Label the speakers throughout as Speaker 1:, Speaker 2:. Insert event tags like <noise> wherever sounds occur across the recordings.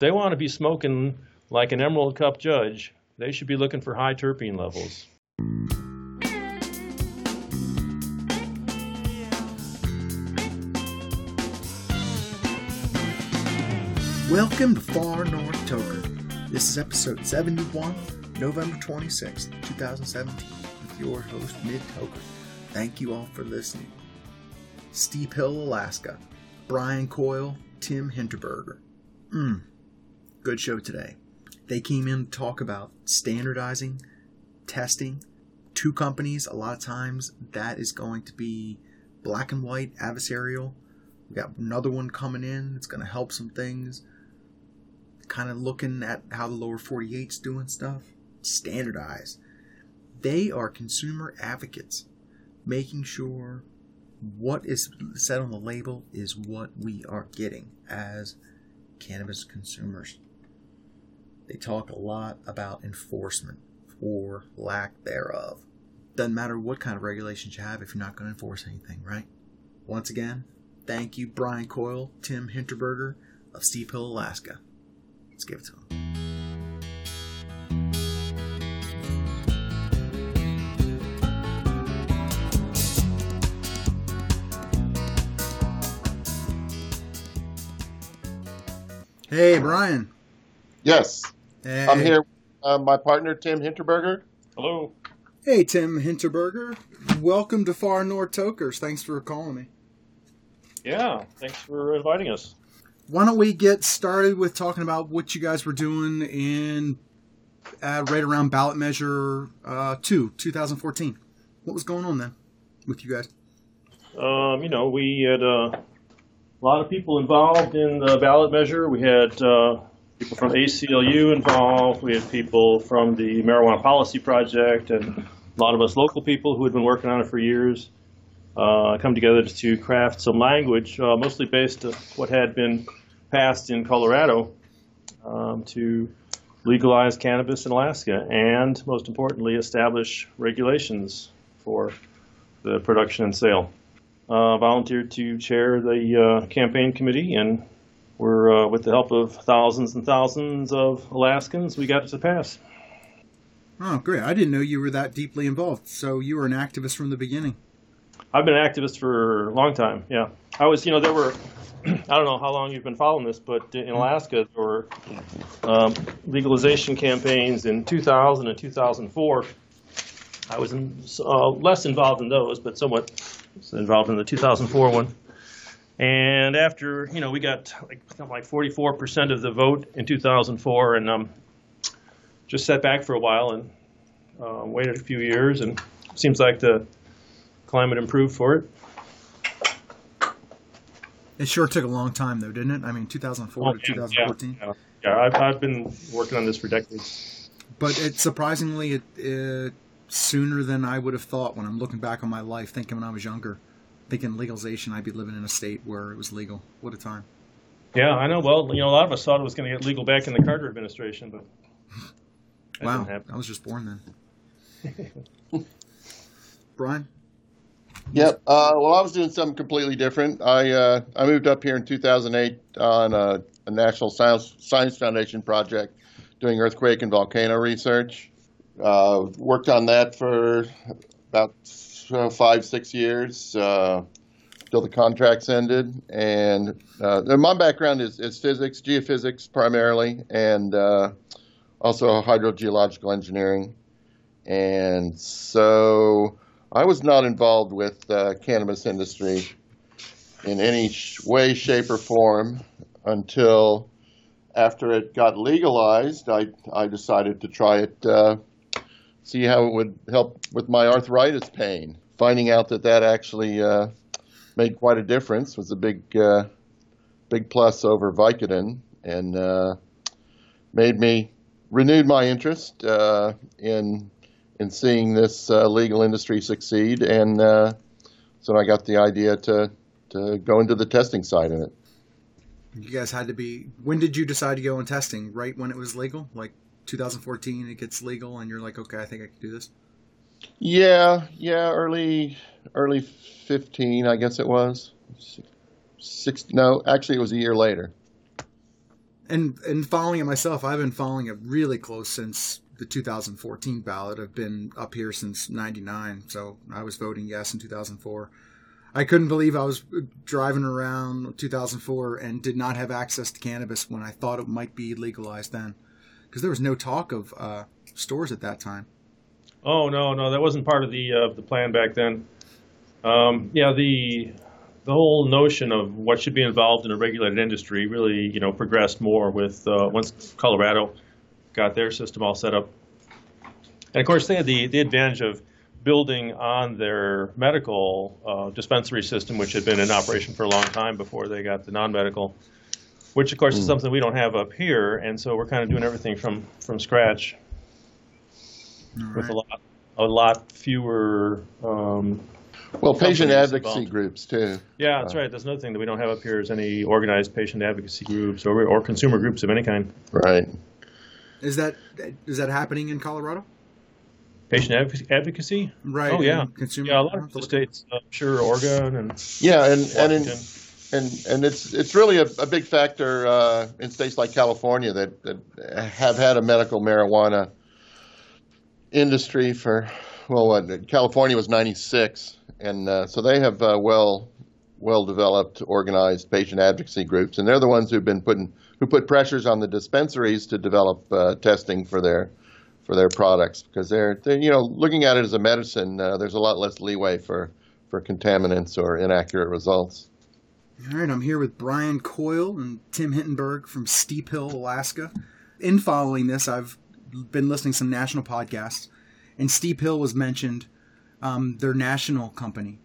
Speaker 1: they want to be smoking like an Emerald Cup judge. They should be looking for high terpene levels.
Speaker 2: Welcome to Far North Toker. This is episode 71, November 26th, 2017, with your host, Mid Toker. Thank you all for listening. Steep Hill, Alaska. Brian Coyle, Tim Hinterberger. Mmm, good show today. They came in to talk about standardizing, testing. Two companies, a lot of times that is going to be black and white adversarial. We got another one coming in. It's going to help some things kind of looking at how the lower 48's doing stuff. Standardize. They are consumer advocates, making sure what is said on the label is what we are getting as cannabis consumers. They talk a lot about enforcement or lack thereof. Doesn't matter what kind of regulations you have if you're not going to enforce anything, right? Once again, thank you, Brian Coyle, Tim Hinterberger of Steep Hill, Alaska. Let's give it to him. Hey, Brian.
Speaker 3: Yes,
Speaker 2: Hey.
Speaker 3: I'm here. Uh, my partner Tim Hinterberger.
Speaker 1: Hello.
Speaker 2: Hey, Tim Hinterberger. Welcome to Far North Tokers. Thanks for calling me.
Speaker 1: Yeah, thanks for inviting us.
Speaker 2: Why don't we get started with talking about what you guys were doing in uh, right around ballot measure uh, two, 2014. What was going on then with you guys?
Speaker 1: Um, you know, we had uh, a lot of people involved in the ballot measure. We had uh, people from ACLU involved. We had people from the Marijuana Policy Project, and a lot of us local people who had been working on it for years uh, come together to craft some language, uh, mostly based on what had been passed in Colorado um, to legalize cannabis in Alaska, and most importantly, establish regulations for the production and sale uh, volunteered to chair the uh, campaign committee, and we're, uh, with the help of thousands and thousands of Alaskans, we got it to pass.
Speaker 2: Oh, great. I didn't know you were that deeply involved. So you were an activist from the beginning.
Speaker 1: I've been an activist for a long time. Yeah, I was. You know, there were. <clears throat> I don't know how long you've been following this, but in Alaska there were um, legalization campaigns in 2000 and 2004. I was in, uh, less involved in those, but somewhat involved in the 2004 one. And after, you know, we got like something like 44% of the vote in 2004, and um, just sat back for a while and uh, waited a few years, and seems like the climate improved for it.
Speaker 2: It sure took a long time, though, didn't it? I mean, 2004 to
Speaker 1: yeah,
Speaker 2: 2014.
Speaker 1: Yeah, yeah. I've, I've been working on this for decades.
Speaker 2: But it surprisingly, it, it sooner than I would have thought when I'm looking back on my life, thinking when I was younger, thinking legalization, I'd be living in a state where it was legal. What a time.
Speaker 1: Yeah, I know. Well, you know, a lot of us thought it was going to get legal back in the Carter administration, but that
Speaker 2: wow.
Speaker 1: didn't.
Speaker 2: I was just born then. <laughs> Brian?
Speaker 3: Yep. Uh, well, I was doing something completely different. I uh, I moved up here in 2008 on a, a National Science, Science Foundation project doing earthquake and volcano research. Uh, worked on that for about uh, five, six years uh, till the contracts ended. And uh, my background is, is physics, geophysics primarily, and uh, also hydrogeological engineering. And so I was not involved with the cannabis industry in any way, shape, or form until after it got legalized. I, I decided to try it, uh, see how it would help with my arthritis pain. Finding out that that actually uh, made quite a difference was a big, uh, big plus over Vicodin, and uh, made me renewed my interest uh, in in seeing this uh, legal industry succeed, and uh, so I got the idea to to go into the testing side of it.
Speaker 2: You guys had to be. When did you decide to go in testing? Right when it was legal? Like 2014, it gets legal, and you're like, okay, I think I can do this?
Speaker 3: Yeah, yeah, early early 15, I guess it was. Six, no, actually, it was a year later.
Speaker 2: And and following it myself, I've been following it really close since the 2014 ballot. I've been up here since '99, so I was voting yes in 2004. I couldn't believe I was driving around 2004 and did not have access to cannabis when I thought it might be legalized then, because there was no talk of uh, stores at that time.
Speaker 1: Oh no, no, that wasn't part of the uh, the plan back then. Um, yeah, the the whole notion of what should be involved in a regulated industry really, you know, progressed more with uh, once Colorado got their system all set up, and of course they had the the advantage of building on their medical uh, dispensary system, which had been in operation for a long time before they got the non-medical, which of course is something we don't have up here, and so we're kind of doing everything from from scratch
Speaker 2: All
Speaker 1: with a lot a lot fewer. Um,
Speaker 3: Well, patient
Speaker 1: Companies
Speaker 3: advocacy
Speaker 1: involved.
Speaker 3: groups too.
Speaker 1: yeah, that's right. That's another thing that we don't have up here is any organized patient advocacy groups or or consumer groups of any kind.
Speaker 3: Right.
Speaker 2: Is that is that happening in Colorado?
Speaker 1: Patient advocacy. advocacy?
Speaker 2: Right.
Speaker 1: Oh yeah,
Speaker 2: and Consumer.
Speaker 1: yeah. A lot of the states, uh, sure, Oregon and
Speaker 3: Yeah, and and in,
Speaker 1: Washington.
Speaker 3: And and it's it's really a, a big factor uh, in states like California that, that have had a medical marijuana industry for well, what California was ninety six, and uh, so they have uh, well well developed, organized patient advocacy groups, and they're the ones who've been putting who put pressures on the dispensaries to develop uh, testing for their for their products because they're, they're you know looking at it as a medicine. Uh, there's a lot less leeway for for contaminants or inaccurate results.
Speaker 2: All right, I'm here with Brian Coyle and Tim Hittenberg from Steep Hill, Alaska. In following this, I've been listening to some national podcasts, and Steep Hill was mentioned, um, their national company,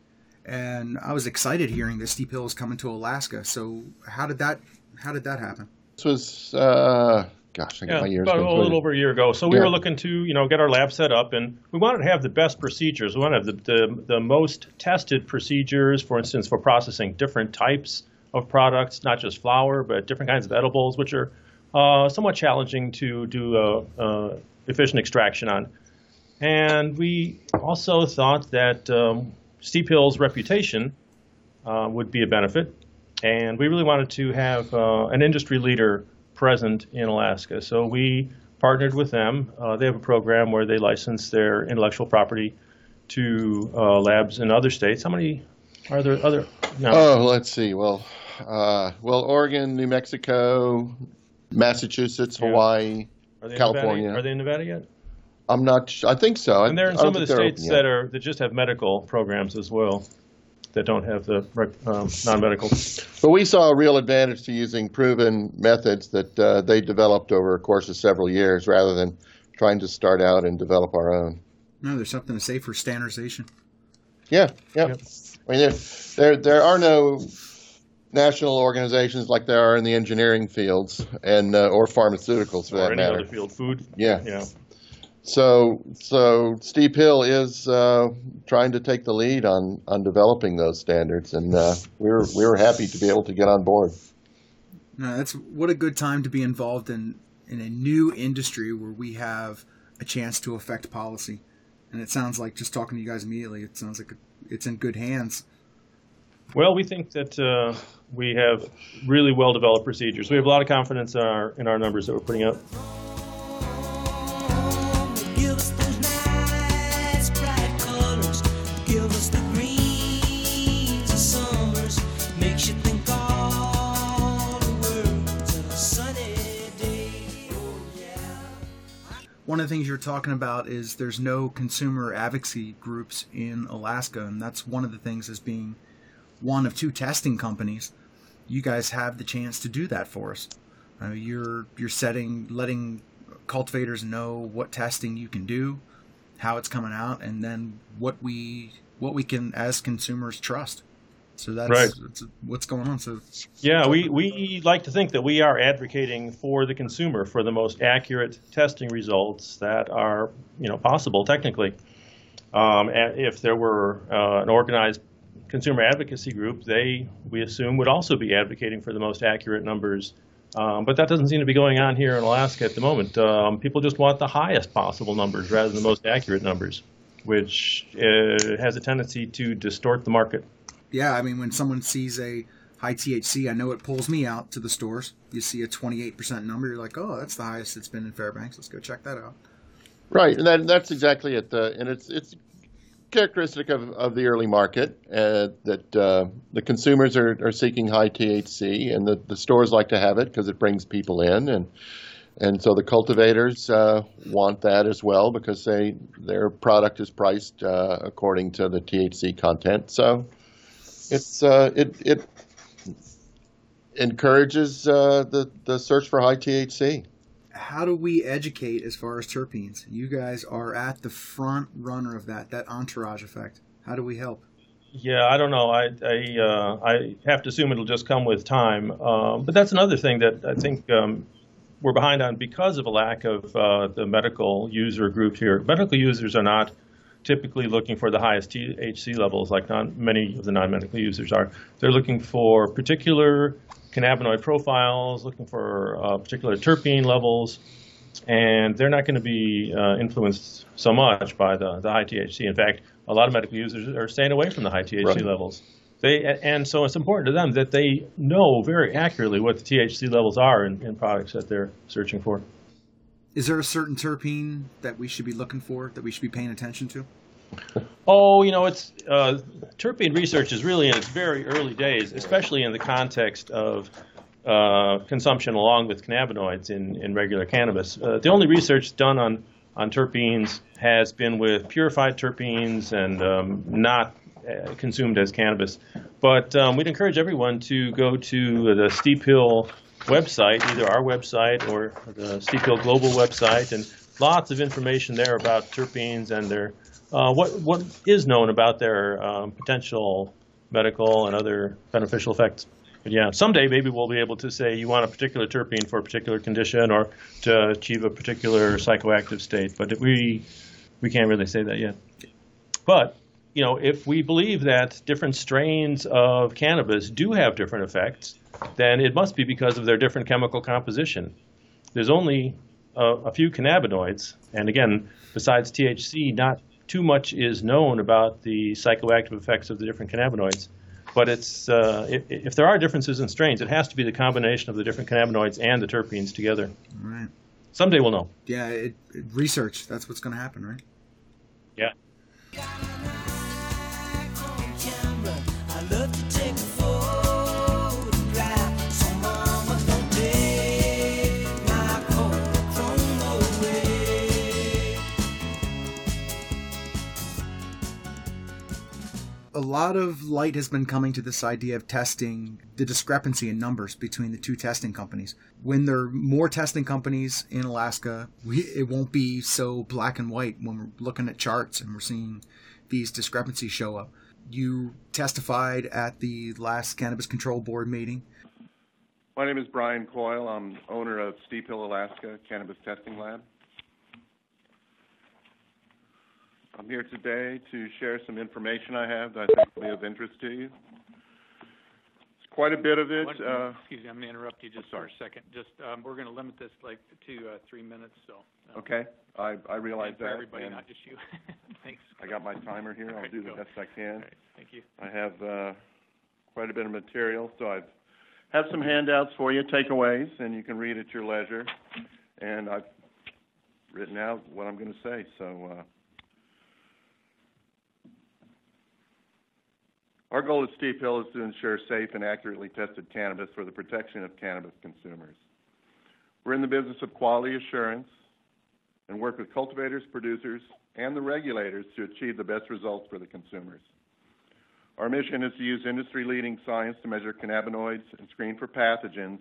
Speaker 2: and I was excited hearing that Steep Hill is coming to Alaska. So how did that how did that happen?
Speaker 3: This was, uh, gosh, I
Speaker 1: Yeah,
Speaker 3: my years
Speaker 1: about a little over a year ago. So we
Speaker 3: Yeah.
Speaker 1: were looking to, you know, get our lab set up, and we wanted to have the best procedures. We wanted to have the, the, the most tested procedures, for instance, for processing different types of products, not just flower, but different kinds of edibles, which are uh, somewhat challenging to do uh, uh, efficient extraction on. And we also thought that um, Steep Hill's reputation uh, would be a benefit. And we really wanted to have uh, an industry leader present in Alaska. So we partnered with them. Uh, they have a program where they license their intellectual property to uh, labs in other states. How many are there? Other? No.
Speaker 3: Oh, let's see. Well, uh, well, Oregon, New Mexico, Massachusetts,
Speaker 1: Yeah.
Speaker 3: Hawaii.
Speaker 1: are they
Speaker 3: California.
Speaker 1: Are they in Nevada yet?
Speaker 3: I'm not. I think so.
Speaker 1: And they're in some of the states
Speaker 3: open
Speaker 1: that are that just have medical programs as well, that don't have the um, non-medical.
Speaker 3: But we saw a real advantage to using proven methods that uh, they developed over a course of several years, rather than trying to start out and develop our own.
Speaker 2: No, there's something to say for standardization.
Speaker 3: Yeah, yeah.
Speaker 1: Yep.
Speaker 3: I mean, there, there there are no national organizations like there are in the engineering fields and uh, or pharmaceuticals for
Speaker 1: or
Speaker 3: that
Speaker 1: any
Speaker 3: matter.
Speaker 1: other field, food.
Speaker 3: Yeah.
Speaker 1: Yeah.
Speaker 3: So so Steep Hill is uh, trying to take the lead on on developing those standards, and uh, we were we were happy to be able to get on board.
Speaker 2: No, that's what a good time to be involved in in a new industry where we have a chance to affect policy. And it sounds like just talking to you guys immediately, it sounds like it's in good hands.
Speaker 1: Well, we think that uh, we have really well-developed procedures. We have a lot of confidence in our in our numbers that we're putting out.
Speaker 4: Of the
Speaker 2: things you're talking about is there's no consumer advocacy groups in Alaska, and that's one of the things as being one of two testing companies. You guys have the chance to do that for us. Uh, you're you're setting, letting cultivators know what testing you can do, how it's coming out, and then what we what we can as consumers trust. So that's,
Speaker 1: Right.
Speaker 2: that's what's going on. So
Speaker 1: Yeah, we, we like to think that we are advocating for the consumer for the most accurate testing results that are you know possible technically. Um, and if there were uh, an organized consumer advocacy group, they we assume would also be advocating for the most accurate numbers. Um, but that doesn't seem to be going on here in Alaska at the moment. Um, people just want the highest possible numbers rather than the most accurate numbers, which uh, has a tendency to distort the market.
Speaker 2: Yeah, I mean, when someone sees a high THC. I know it pulls me out to the stores. You see a 28% number, you're like, oh, that's the highest it's been in Fairbanks. Let's go check that out.
Speaker 3: Right, and that, that's exactly it. Uh, and it's it's characteristic of, of the early market uh, that uh, the consumers are, are seeking high THC, and the, the stores like to have it because it brings people in, and and so the cultivators uh, want that as well because they their product is priced uh, according to the THC content. So it's uh, it it encourages uh, the the search for high THC.
Speaker 2: How do we educate as far as terpenes? You guys are at the front runner of that, that entourage effect. How do we help?
Speaker 1: Yeah, I don't know. I I, uh, I have to assume it'll just come with time. Um, but that's another thing that I think um, we're behind on because of a lack of uh, the medical user group here. Medical users are not typically looking for the highest THC levels, like not many of the non-medical users are. They're looking for particular cannabinoid profiles, looking for uh, particular terpene levels, and they're not going to be uh, influenced so much by the, the high THC. In fact, a lot of medical users are staying away from the high THC
Speaker 3: Right.
Speaker 1: levels. They, and so it's important to them that they know very accurately what the THC levels are in, in products that they're searching for.
Speaker 2: Is there a certain terpene that we should be looking for, that we should be paying attention to?
Speaker 1: Oh, you know, it's uh, terpene research is really in its very early days, especially in the context of uh, consumption along with cannabinoids in, in regular cannabis. Uh, the only research done on, on terpenes has been with purified terpenes and um, not uh, consumed as cannabis. But um, we'd encourage everyone to go to the Steep Hill website, either our website or the Steep Global website, and lots of information there about terpenes and their uh, what what is known about their um, potential medical and other beneficial effects. But yeah, someday maybe we'll be able to say you want a particular terpene for a particular condition or to achieve a particular psychoactive state. But we we can't really say that yet. But you know, if we believe that different strains of cannabis do have different effects, then it must be because of their different chemical composition. There's only a, a few cannabinoids, and again, besides THC, not too much is known about the psychoactive effects of the different cannabinoids. But it's uh, if, if there are differences in strains, it has to be the combination of the different cannabinoids and the terpenes together.
Speaker 2: All right.
Speaker 1: Someday we'll know.
Speaker 2: Yeah, it, it, research. That's what's going to happen, right?
Speaker 1: Yeah.
Speaker 4: A
Speaker 2: lot of light has been coming to this idea of testing the discrepancy in numbers between the two testing companies. When there are more testing companies in Alaska, we, it won't be so black and white when we're looking at charts and we're seeing these discrepancies show up. You testified at the last Cannabis Control Board meeting.
Speaker 5: My name is Brian Coyle. I'm owner of Steep Hill, Alaska Cannabis Testing Lab. I'm here today to share some information I have that I think will be of interest to you. It's quite a bit of it. Uh,
Speaker 6: Excuse me, I'm gonna interrupt you just for a second. Just, um, we're gonna limit this like to, uh, three minutes, so. uh,
Speaker 5: okay, I, I realize that.
Speaker 6: everybody, not just you. <laughs> Thanks.
Speaker 5: I got my timer here. I'll
Speaker 6: Alright,
Speaker 5: do the
Speaker 6: go.
Speaker 5: best I can.
Speaker 6: right, thank you.
Speaker 5: I have uh, quite a bit of material, so I've have some handouts for you, takeaways, and you can read at your leisure. And I've written out what I'm going to say. So our goal at Steep Hill is to ensure safe and accurately tested cannabis for the protection of cannabis consumers. We're in the business of quality assurance and work with cultivators, producers, and the regulators to achieve the best results for the consumers. Our mission is to use industry-leading science to measure cannabinoids and screen for pathogens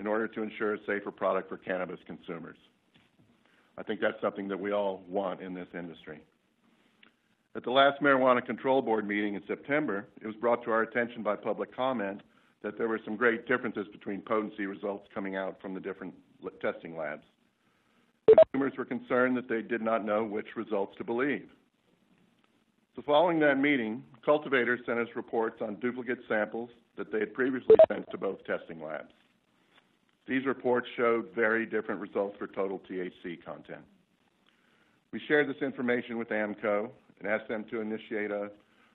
Speaker 5: in order to ensure a safer product for cannabis consumers. I think that's something that we all want in this industry. At the last Marijuana Control Board meeting in September, it was brought to our attention by public comment that there were some great differences between potency results coming out from the different testing labs. Consumers were concerned that they did not know which results to believe. So following that meeting, cultivators sent us reports on duplicate samples that they had previously sent to both testing labs. These reports showed very different results for total THC content. We shared this information with AMCO and asked them to initiate a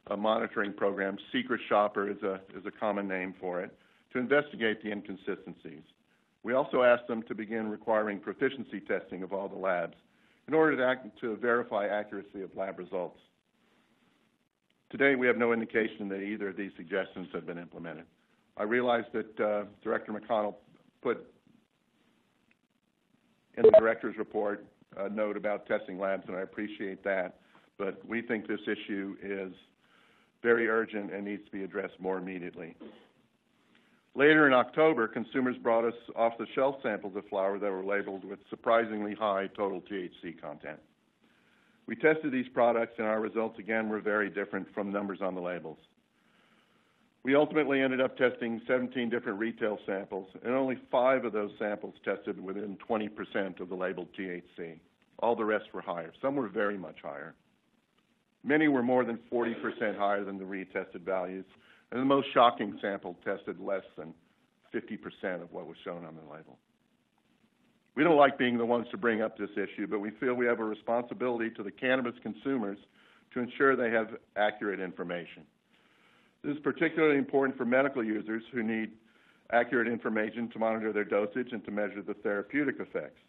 Speaker 5: uh, monitoring program. Secret Shopper is a, is a common name for it, to investigate the inconsistencies. We also asked them to begin requiring proficiency testing of all the labs in order to, act, to verify accuracy of lab results. Today, we have no indication that either of these suggestions have been implemented. I realize that uh, Director McConnell put in the director's report a note about testing labs, and I appreciate that, but we think this issue is very urgent and needs to be addressed more immediately. Later in October, consumers brought us off-the-shelf samples of flower that were labeled with surprisingly high total THC content. We tested these products, and our results again were very different from numbers on the labels. We ultimately ended up testing 17 different retail samples, and only five of those samples tested within 20% of the labeled THC. All the rest were higher. Some were very much higher. Many were more than 40% higher than the retested values, and the most shocking sample tested less than 50% of what was shown on the label. We don't like being the ones to bring up this issue, but we feel we have a responsibility to the cannabis consumers to ensure they have accurate information. This is particularly important for medical users who need accurate information to monitor their dosage and to measure the therapeutic effects.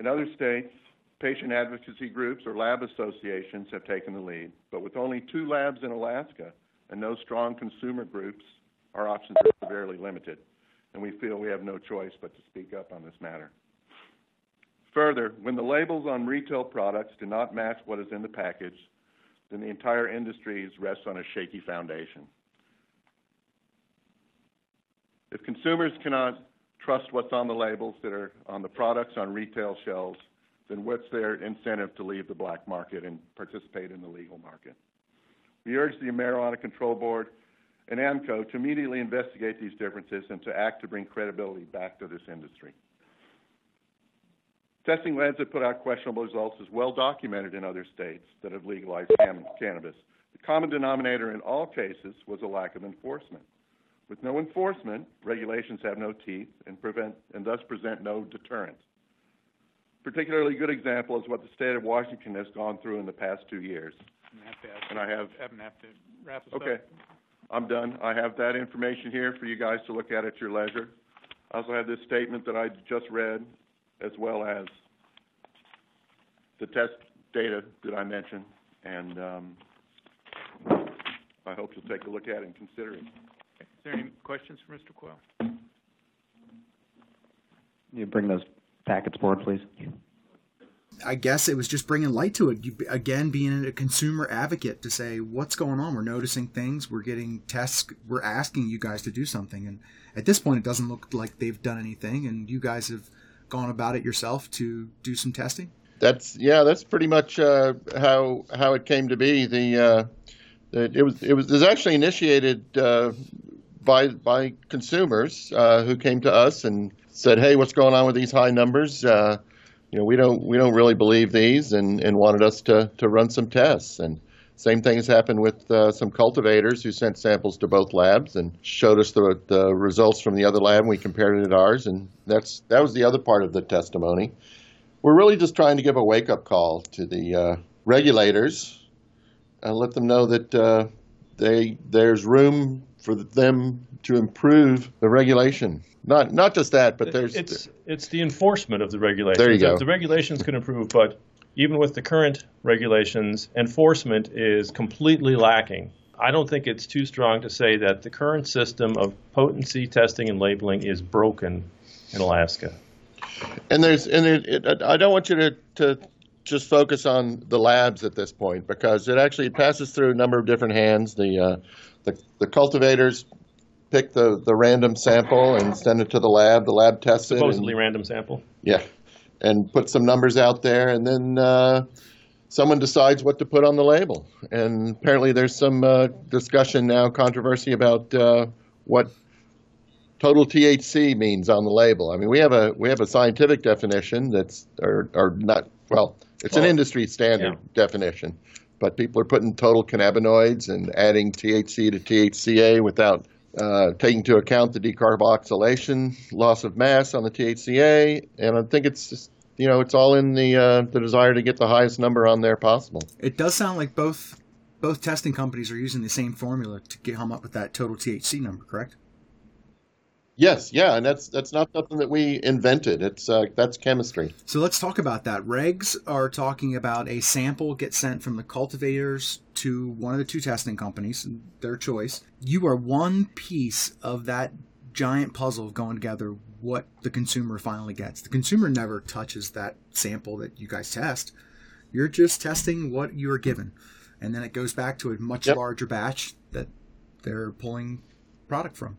Speaker 5: In other states, patient advocacy groups or lab associations have taken the lead, but with only two labs in Alaska and no strong consumer groups, our options are severely limited, and we feel we have no choice but to speak up on this matter. Further, when the labels on retail products do not match what is in the package, then the entire industry rests on a shaky foundation. If consumers cannot trust what's on the labels that are on the products on retail shelves, then what's their incentive to leave the black market and participate in the legal market? We urge the Marijuana Control Board and AMCO to immediately investigate these differences and to act to bring credibility back to this industry. Testing labs that put out questionable results is well documented in other states that have legalized cannabis. The common denominator in all cases was a lack of enforcement. With no enforcement, regulations have no teeth and prevent and thus present no deterrent. Particularly good example is what the state of Washington has gone through in the past two years.
Speaker 6: I'm gonna have to ask.
Speaker 5: And I have-
Speaker 6: I'm gonna have to wrap this up.
Speaker 5: Okay, I'm done. I have that information here for you guys to look at at your leisure. I also have this statement that I just read, as well as the test data that I mentioned, and, um, I hope you'll take a look at it and consider it.
Speaker 6: Is there any questions for Mr. Coyle?
Speaker 7: You bring those packets forward, please.
Speaker 2: I guess it was just bringing light to it. You, again, being a consumer advocate to say what's going on. We're noticing things. We're getting tests. We're asking you guys to do something. And at this point, it doesn't look like they've done anything. And you guys have gone about it yourself to do some testing.
Speaker 3: That's yeah, that's pretty much uh, how how it came to be. The, uh, the it was it was, it was actually initiated uh, by by consumers uh, who came to us and said, "Hey, what's going on with these high numbers? Uh, you know, we don't we don't really believe these," and, and wanted us to to run some tests. And same thing has happened with uh, some cultivators who sent samples to both labs and showed us the the results from the other lab. and We compared it to ours, and that's that was the other part of the testimony we're really just trying to give a wake up call to the uh, regulators and let them know that uh, they there's room for them to improve the regulation. Not not just that, but there's
Speaker 1: It's, it's the enforcement of the regulations.
Speaker 3: There you go.
Speaker 1: The- regulations can improve, but even with the current regulations, enforcement is completely lacking. I don't think it's too strong to say that the current system of potency testing and labeling is broken in Alaska.
Speaker 3: and there's and it, it, I don't want you to, to just focus on the labs at this point because it actually passes through a number of different hands. The uh, the, the cultivators pick the, the random sample and send it to the lab. The lab tests it. and-
Speaker 1: Supposedly random sample.
Speaker 3: Yeah, and put some numbers out there, and then uh, someone decides what to put on the label. And apparently, there's some uh, discussion now, controversy about uh, what total THC means on the label. I mean, we have a we have a scientific definition that's or, or not. Well, it's an industry standard
Speaker 1: yeah.
Speaker 3: definition, but people are putting total cannabinoids and adding THC to THCA without uh, taking into account the decarboxylation, loss of mass on the THCA, and I think it's just you know it's all in the uh, the desire to get the highest number on there possible.
Speaker 2: It does sound like both both testing companies are using the same formula to get come up with that total THC number, correct?
Speaker 3: Yes, yeah, and that's that's not something that we invented. It's uh, that's chemistry.
Speaker 2: So let's talk about that. Regs are talking about a sample gets sent from the cultivators to one of the two testing companies, their choice. You are one piece of that giant puzzle going together what the consumer finally gets. The consumer never touches that sample that you guys test. You're just testing what you are given. And then it goes back to a much
Speaker 3: Yep.
Speaker 2: larger batch that they're pulling product from.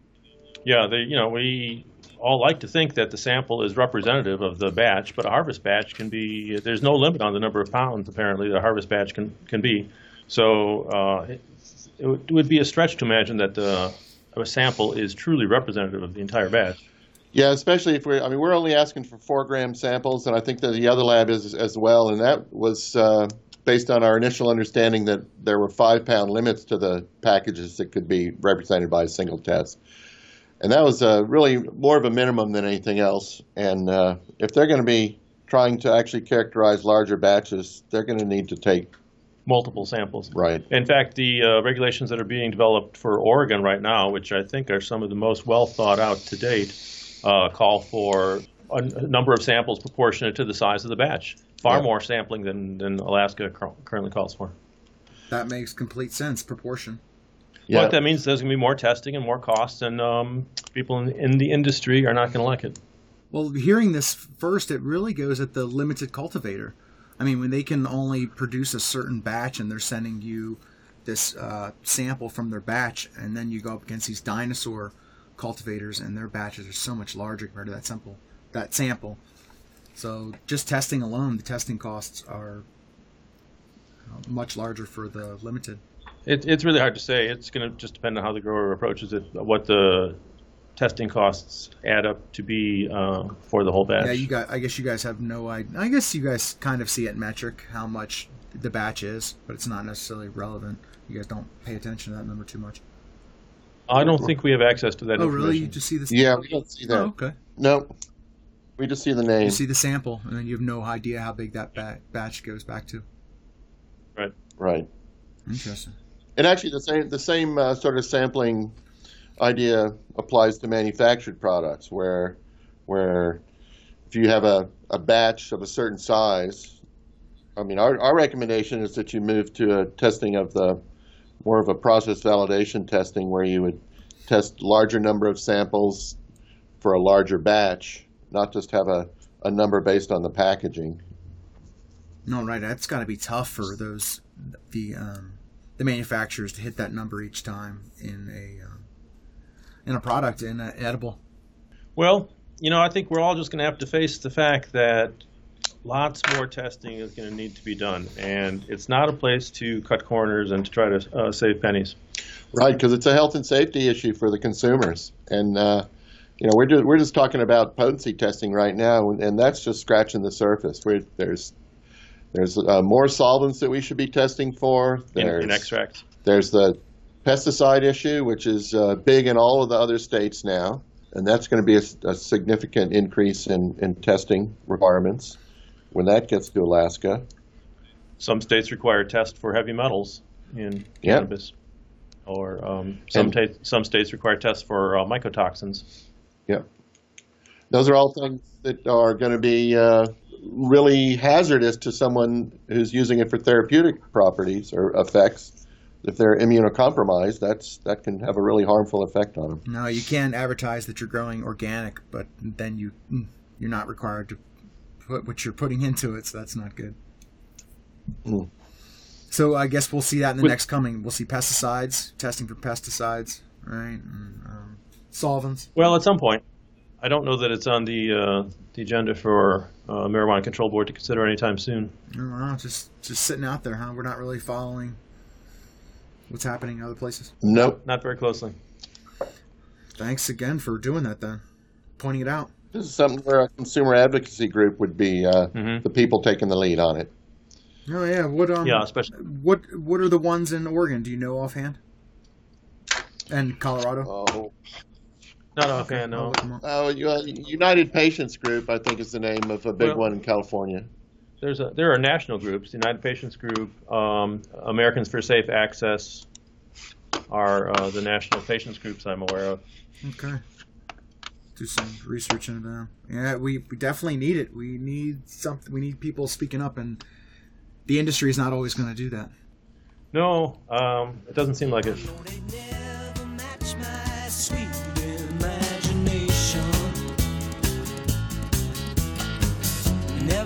Speaker 1: Yeah, they, you know, we all like to think that the sample is representative of the batch, but a harvest batch can be, there's no limit on the number of pounds, apparently, that a harvest batch can, can be. So uh, it, it would- be a stretch to imagine that uh, a sample is truly representative of the entire batch.
Speaker 3: Yeah, especially if we're, I mean, we're only asking for four gram samples, and I think that the other lab is as well, and that was uh, based on our initial understanding that there were five pound limits to the packages that could be represented by a single test. And that was uh, really more of a minimum than anything else. And uh, if they're going to be trying to actually characterize larger batches, they're going to need to take,
Speaker 1: Multiple samples.
Speaker 3: right,
Speaker 1: In fact, the uh, regulations that are being developed for Oregon right now, which I think are some of the most well thought out to date, uh, call for a, a number of samples proportionate to the size of the batch. Far
Speaker 3: Yeah.
Speaker 1: more sampling than, than Alaska cur- currently calls for.
Speaker 2: That makes complete sense, proportion.
Speaker 3: Yeah.
Speaker 1: But that means is there's going to be more testing and more costs, and um, people in, in the industry are not going to like it.
Speaker 2: Well, hearing this first, it really goes at the limited cultivator. I mean, when they can only produce a certain batch and they're sending you this uh, sample from their batch, and then you go up against these dinosaur cultivators, and their batches are so much larger compared to that sample. That sample. So just testing alone, the testing costs are uh, much larger for the limited.
Speaker 1: It. It's really hard to say. It's going to just depend on how the grower approaches it, what the testing costs add up to be uh, for the whole batch.
Speaker 2: Yeah, you got. I guess you guys have no idea. I guess you guys kind of see it metric how much the batch is, but it's not necessarily relevant. You guys don't pay attention to that number too much.
Speaker 1: I don't think we have access to that
Speaker 2: Oh,
Speaker 1: information.
Speaker 2: really? You just see the
Speaker 3: yeah, we don't see that.
Speaker 2: Oh, okay.
Speaker 3: No, we just see the name.
Speaker 2: You see the sample, and then you have no idea how big that ba- batch goes back to.
Speaker 3: Right. Right.
Speaker 2: Interesting.
Speaker 3: And actually, the same the same uh, sort of sampling idea applies to manufactured products, where where if you have a, a batch of a certain size, I mean, our, our recommendation is that you move to a testing of the more of a process validation testing, where you would test larger number of samples for a larger batch, not just have a, a number based on the packaging.
Speaker 2: No, right. That's got to be tough for those the um, the manufacturers to hit that number each time in a um, in a product in an edible.
Speaker 1: Well, you know, I think we're all just going to have to face the fact that lots more testing is going to need to be done, and it's not a place to cut corners and to try to uh, save pennies.
Speaker 3: Right, because it's a health and safety issue for the consumers, and uh, you know we're just we're just talking about potency testing right now, and, and that's just scratching the surface. We're, there's there's uh, more solvents that we should be testing for.
Speaker 1: In,
Speaker 3: There's
Speaker 1: in extracts.
Speaker 3: there's the pesticide issue, which is uh, big in all of the other states now, and that's going to be a significant increase in, in testing requirements when that gets to Alaska.
Speaker 1: Some states require tests for heavy metals in
Speaker 3: Yeah.
Speaker 1: cannabis, or um, some ta- some states require tests for uh, mycotoxins.
Speaker 3: Yeah. Those are all things that are going to be uh, really hazardous to someone who's using it for therapeutic properties or effects. If they're immunocompromised, that's that can have a really harmful effect on them.
Speaker 2: No, you can't advertise that you're growing organic, but then you mm, you're not required to put what you're putting into it, so that's not good.
Speaker 3: Mm.
Speaker 2: So I guess we'll see that in the
Speaker 1: With-
Speaker 2: next coming. We'll see pesticides, testing for pesticides, right? And, um, solvents.
Speaker 1: Well, at some point, I don't know that it's on the uh, the agenda for uh, marijuana control board to consider anytime soon.
Speaker 2: I don't know, just just sitting out there, huh? We're not really following what's happening in other places.
Speaker 3: Nope.
Speaker 1: Not very closely.
Speaker 2: Thanks again for doing that, then pointing it out.
Speaker 3: This is something where a consumer advocacy group would be uh,
Speaker 1: Mhm.
Speaker 3: the people taking the lead on it.
Speaker 2: Oh yeah, what um,
Speaker 1: Yeah, especially
Speaker 2: what what are the ones in Oregon? Do you know offhand? And Colorado.
Speaker 3: Oh,
Speaker 1: not offhand.
Speaker 2: I'll
Speaker 1: No.
Speaker 2: look 'em up.
Speaker 3: oh uh, United Patients Group, I think, is the name of a big
Speaker 1: Well-
Speaker 3: one in California.
Speaker 1: there's a, there are national groups, United Patients Group, um, Americans for Safe Access are uh, the national patients groups I'm aware of.
Speaker 2: Okay. Do some research into that. Yeah, we, we definitely need it. We need something. We need people speaking up, and the industry is not always going to do that.
Speaker 1: No, um, it doesn't seem like it.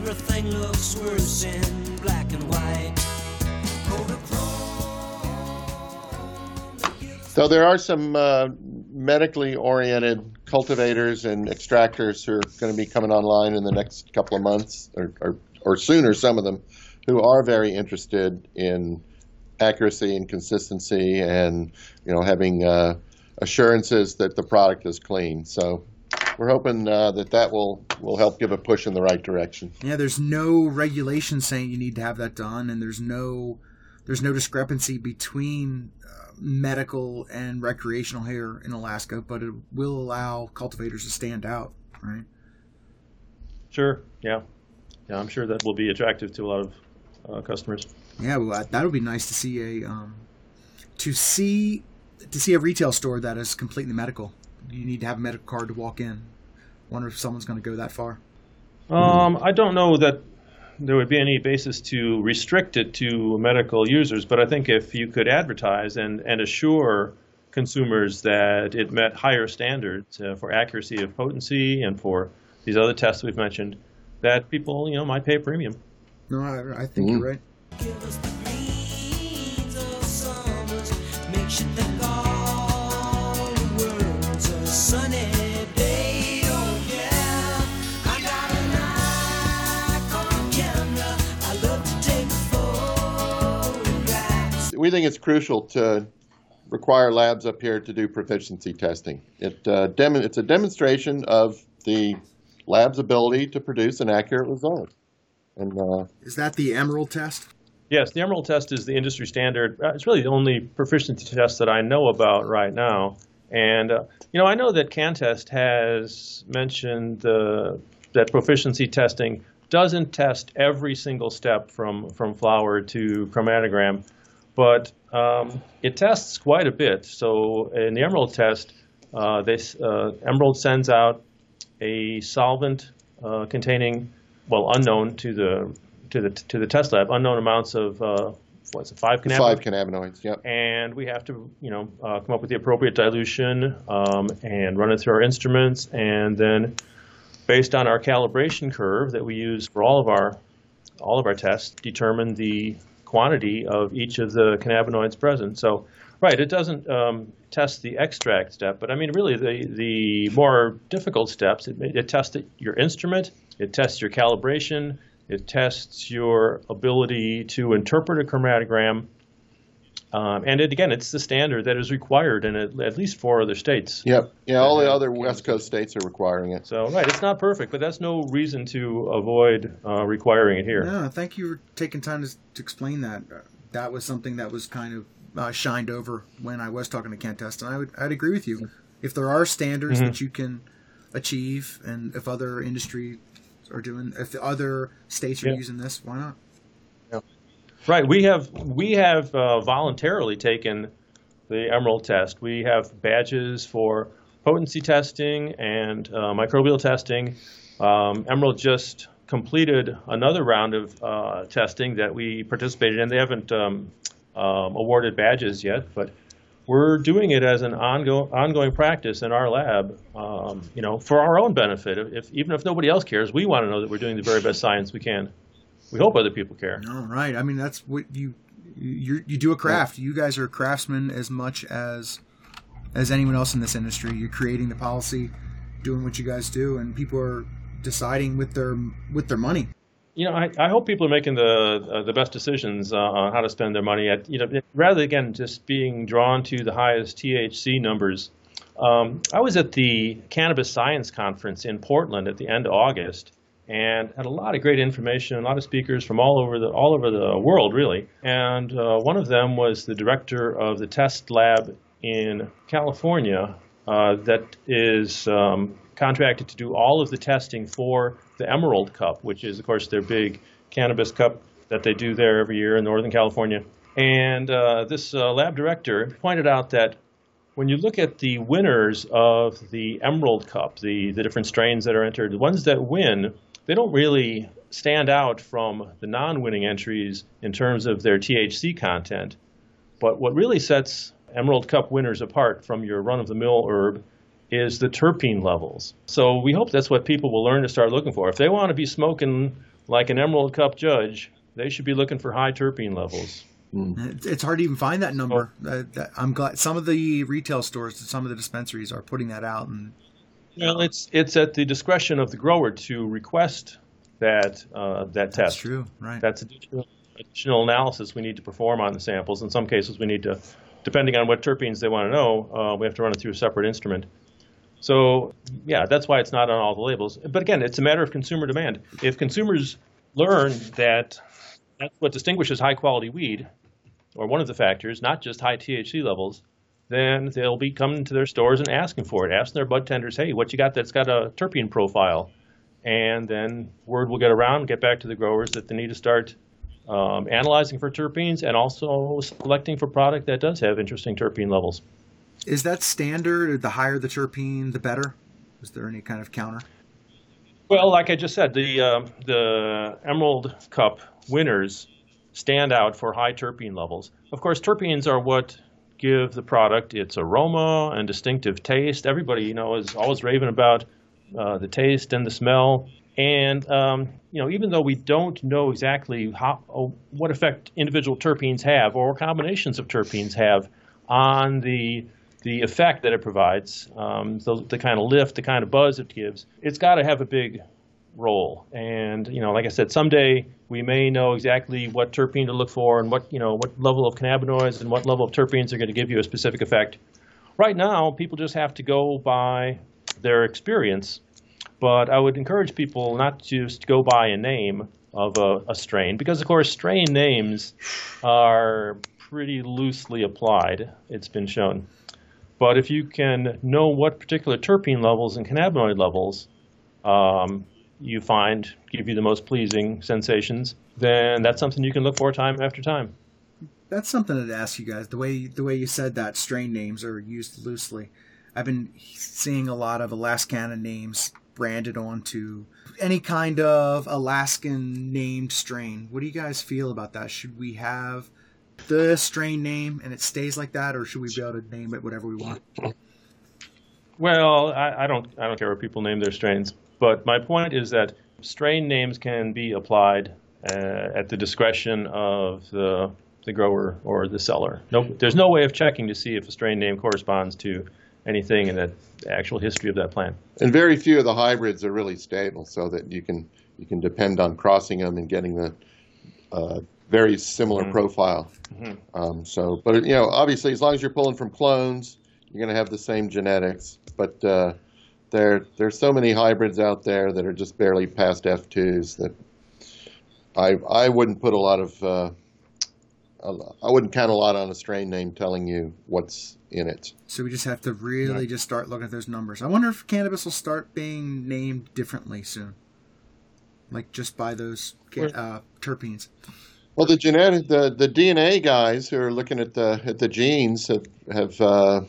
Speaker 4: Everything looks worse in black and white.
Speaker 3: So there are some uh, medically oriented cultivators and extractors who are going to be coming online in the next couple of months or, or, or sooner, some of them, who are very interested in accuracy and consistency and, you know, having uh, assurances that the product is clean. So we're hoping uh, that that will, will help give a push in the right direction.
Speaker 2: Yeah, there's no regulation saying you need to have that done, and there's no there's no discrepancy between uh, medical and recreational here in Alaska, but it will allow cultivators to stand out, right?
Speaker 1: Sure, yeah. Yeah, I'm sure that will be attractive to a lot of uh, customers.
Speaker 2: Yeah, well, that- that would be nice to see a um, to see to see a retail store that is completely medical. You need to have a medical card to walk in. Wonder if someone's going to go that far.
Speaker 1: Um, I don't know that there would be any basis to restrict it to medical users, but I think if you could advertise and, and assure consumers that it met higher standards uh, for accuracy of potency and for these other tests we've mentioned, that people, you know, might pay a premium.
Speaker 2: No, I, I think you're right.
Speaker 3: We think it's crucial to require labs up here to do proficiency testing. It, uh, dem- it's a demonstration of the lab's ability to produce an accurate result. And uh,
Speaker 2: Is that the Emerald test?
Speaker 1: Yes, the Emerald test is the industry standard. Uh, It's really the only proficiency test that I know about right now. And, uh, you know, I know that CanTest has mentioned uh, that proficiency testing doesn't test every single step from, from flower to chromatogram, but um, it tests quite a bit. So in the Emerald test, uh, they, s- uh, Emerald sends out a solvent uh, containing, well, unknown to the to the to the test lab, unknown amounts of uh, what's it, five cannabinoids,
Speaker 3: five cannabinoids, yep.
Speaker 1: and we have to you know uh, come up with the appropriate dilution um, and run it through our instruments, and then based on our calibration curve that we use for all of our all of our tests, determine the quantity of each of the cannabinoids present. So, right, it doesn't um, test the extract step, but I mean, really, the the more difficult steps, it, it tests your instrument, it tests your calibration, it tests your ability to interpret a chromatogram. Um, and it, again, it's the standard that is required in at, at least four other states.
Speaker 3: Yep. Yeah, all the other West Coast states are requiring it.
Speaker 1: So, right, it's not perfect, but that's no reason to avoid uh, requiring it here.
Speaker 2: No, thank you for taking time to, to explain that. Uh, That was something that was kind of uh, shined over when I was talking to CanTest, and I would I'd agree with you. If there are standards that you can achieve, and if other industry are doing, if other states are
Speaker 1: Yeah.
Speaker 2: using this, why not?
Speaker 1: Right. We have we have uh, voluntarily taken the Emerald test. We have badges for potency testing and uh, microbial testing. Um, Emerald just completed another round of uh, testing that we participated in. They haven't um, um, awarded badges yet, but we're doing it as an ongo- ongoing practice in our lab. Um, you know, for our own benefit. If even if nobody else cares, we want to know that we're doing the very best science we can. We hope other people care.
Speaker 2: All right. I mean, that's what you you you do a craft. You guys are craftsmen as much as as anyone else in this industry. You're creating the policy, doing what you guys do, and people are deciding with their with their money.
Speaker 1: you know, I, I hope people are making the uh, the best decisions uh, on how to spend their money. At, you know, rather again just being drawn to the highest THC numbers. Um, I was at the Cannabis Science Conference in Portland at the end of August, and had a lot of great information, a lot of speakers from all over the all over the world, really. And uh, one of them was the director of the test lab in California uh, that is um, contracted to do all of the testing for the Emerald Cup, which is, of course, their big cannabis cup that they do there every year in Northern California. And uh, this uh, lab director pointed out that when you look at the winners of the Emerald Cup, the, the different strains that are entered, the ones that win, they don't really stand out from the non winning entries in terms of their THC content. But what really sets Emerald Cup winners apart from your run of the mill herb is the terpene levels. So we hope that's what people will learn to start looking for. If they want to be smoking like an Emerald Cup judge, they should be looking for high terpene levels.
Speaker 2: It's it's hard to even find that number. Uh, that, I'm glad some of the retail stores, some of the dispensaries are putting that out, and
Speaker 1: Well, it's it's at the discretion of the grower to request that uh, that test.
Speaker 2: that's true, right?
Speaker 1: That's additional, additional analysis we need to perform on the samples. In some cases, we need to, depending on what terpenes they want to know, uh, we have to run it through a separate instrument. So, yeah, that's why it's not on all the labels. But again, it's a matter of consumer demand. If consumers learn that that's what distinguishes high quality weed, or one of the factors, not just high THC levels, then they'll be coming to their stores and asking for it, asking their bud tenders, hey, what you got that's got a terpene profile? And then word will get around, get back to the growers that they need to start um, analyzing for terpenes and also selecting for product that does have interesting terpene levels.
Speaker 2: Is that standard? The higher the terpene, the better. Is there any kind of counter?
Speaker 1: Well, like I just said, the uh, the Emerald Cup winners stand out for high terpene levels. Of course, terpenes are what give the product its aroma and distinctive taste. Everybody, you know, is always raving about uh, the taste and the smell. And um, you know, even though we don't know exactly how oh, what effect individual terpenes have or combinations of terpenes have on the the effect that it provides, um, the, the kind of lift, the kind of buzz it gives, it's got to have a big role. And you know, like I said, someday we may know exactly what terpene to look for and what you know what level of cannabinoids and what level of terpenes are going to give you a specific effect. Right now, people just have to go by their experience. But I would encourage people not to just go by a name of a, a strain because, of course, strain names are pretty loosely applied. It's been shown. But if you can know what particular terpene levels and cannabinoid levels um, you find give you the most pleasing sensations, then that's something you can look for time after time.
Speaker 2: That's something I'd ask you guys. The way the way you said that strain names are used loosely. I've been seeing a lot of Alaskana names branded onto any kind of Alaskan named strain. What do you guys feel about that? Should we have the strain name and it stays like that, or should we be able to name it whatever we want?
Speaker 1: Well, I, I don't I don't care what people name their strains, but my point is that strain names can be applied uh, at the discretion of the the grower or the seller. No, there's no way of checking to see if a strain name corresponds to anything in the actual history of that plant.
Speaker 3: And very few of the hybrids are really stable, so that you can you can depend on crossing them and getting the uh, very similar profile. Um, so, but you know, obviously, as long as you're pulling from clones, you're going to have the same genetics. But uh, there there's so many hybrids out there that are just barely past F2s that I I wouldn't put a lot of uh, a- I wouldn't count a lot on a strain name telling you what's in it.
Speaker 2: So we just have to really just start looking at those numbers. I wonder if cannabis will start being named differently soon, like just by those uh, terpenes.
Speaker 3: Well, the genetic, the, the DNA guys who are looking at the at the genes have, have uh,